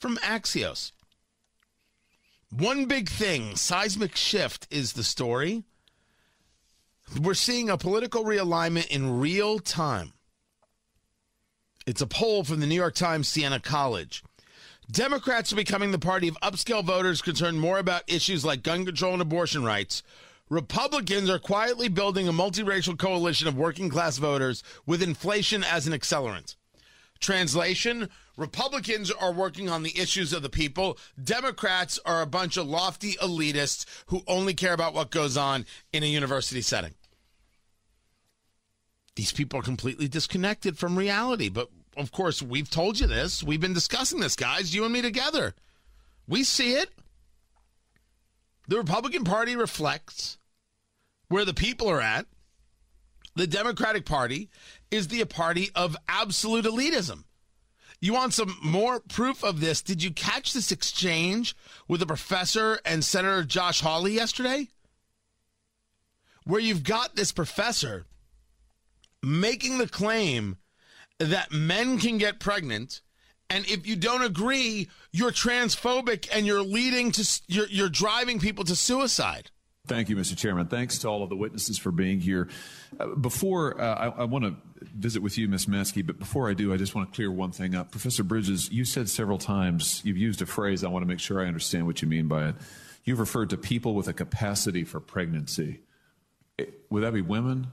from Axios. One big thing seismic shift is the story. We're seeing a political realignment in real time. It's a poll from the New York Times Siena College. Democrats are becoming the party of upscale voters concerned more about issues like gun control and abortion rights. Republicans are quietly building a multiracial coalition of working class voters with inflation as an accelerant. Translation Republicans are working on the issues of the people. Democrats are a bunch of lofty elitists who only care about what goes on in a university setting. These people are completely disconnected from reality. But of course, we've told you this. We've been discussing this, guys, you and me together. We see it. The Republican Party reflects where the people are at. The Democratic Party is the party of absolute elitism. You want some more proof of this? Did you catch this exchange with the professor and Senator Josh Hawley yesterday? Where you've got this professor making the claim that men can get pregnant and if you don't agree you're transphobic and you're leading to you're, you're driving people to suicide Thank you, Mr. Chairman. Thanks to all of the witnesses for being here. Uh, before uh, I, I want to visit with you, Ms. Meskey, but before I do, I just want to clear one thing up. Professor Bridges, you said several times, you've used a phrase, I want to make sure I understand what you mean by it. You've referred to people with a capacity for pregnancy. Would that be women?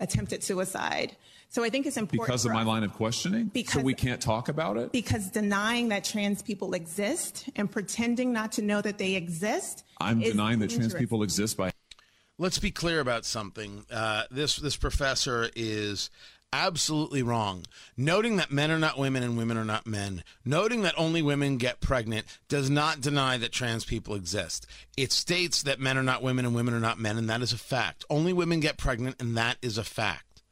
attempted suicide. So I think it's important because of my line of questioning. Because, so we can't talk about it because denying that trans people exist and pretending not to know that they exist. I'm denying dangerous. that trans people exist by. Let's be clear about something. Uh, this this professor is absolutely wrong. Noting that men are not women and women are not men, noting that only women get pregnant does not deny that trans people exist. It states that men are not women and women are not men, and that is a fact. Only women get pregnant, and that is a fact.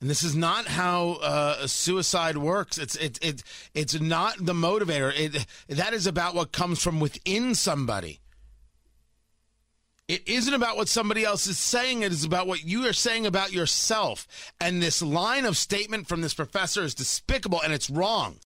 And this is not how uh, suicide works. It's it, it it's not the motivator. It that is about what comes from within somebody. It isn't about what somebody else is saying. It is about what you are saying about yourself. And this line of statement from this professor is despicable and it's wrong.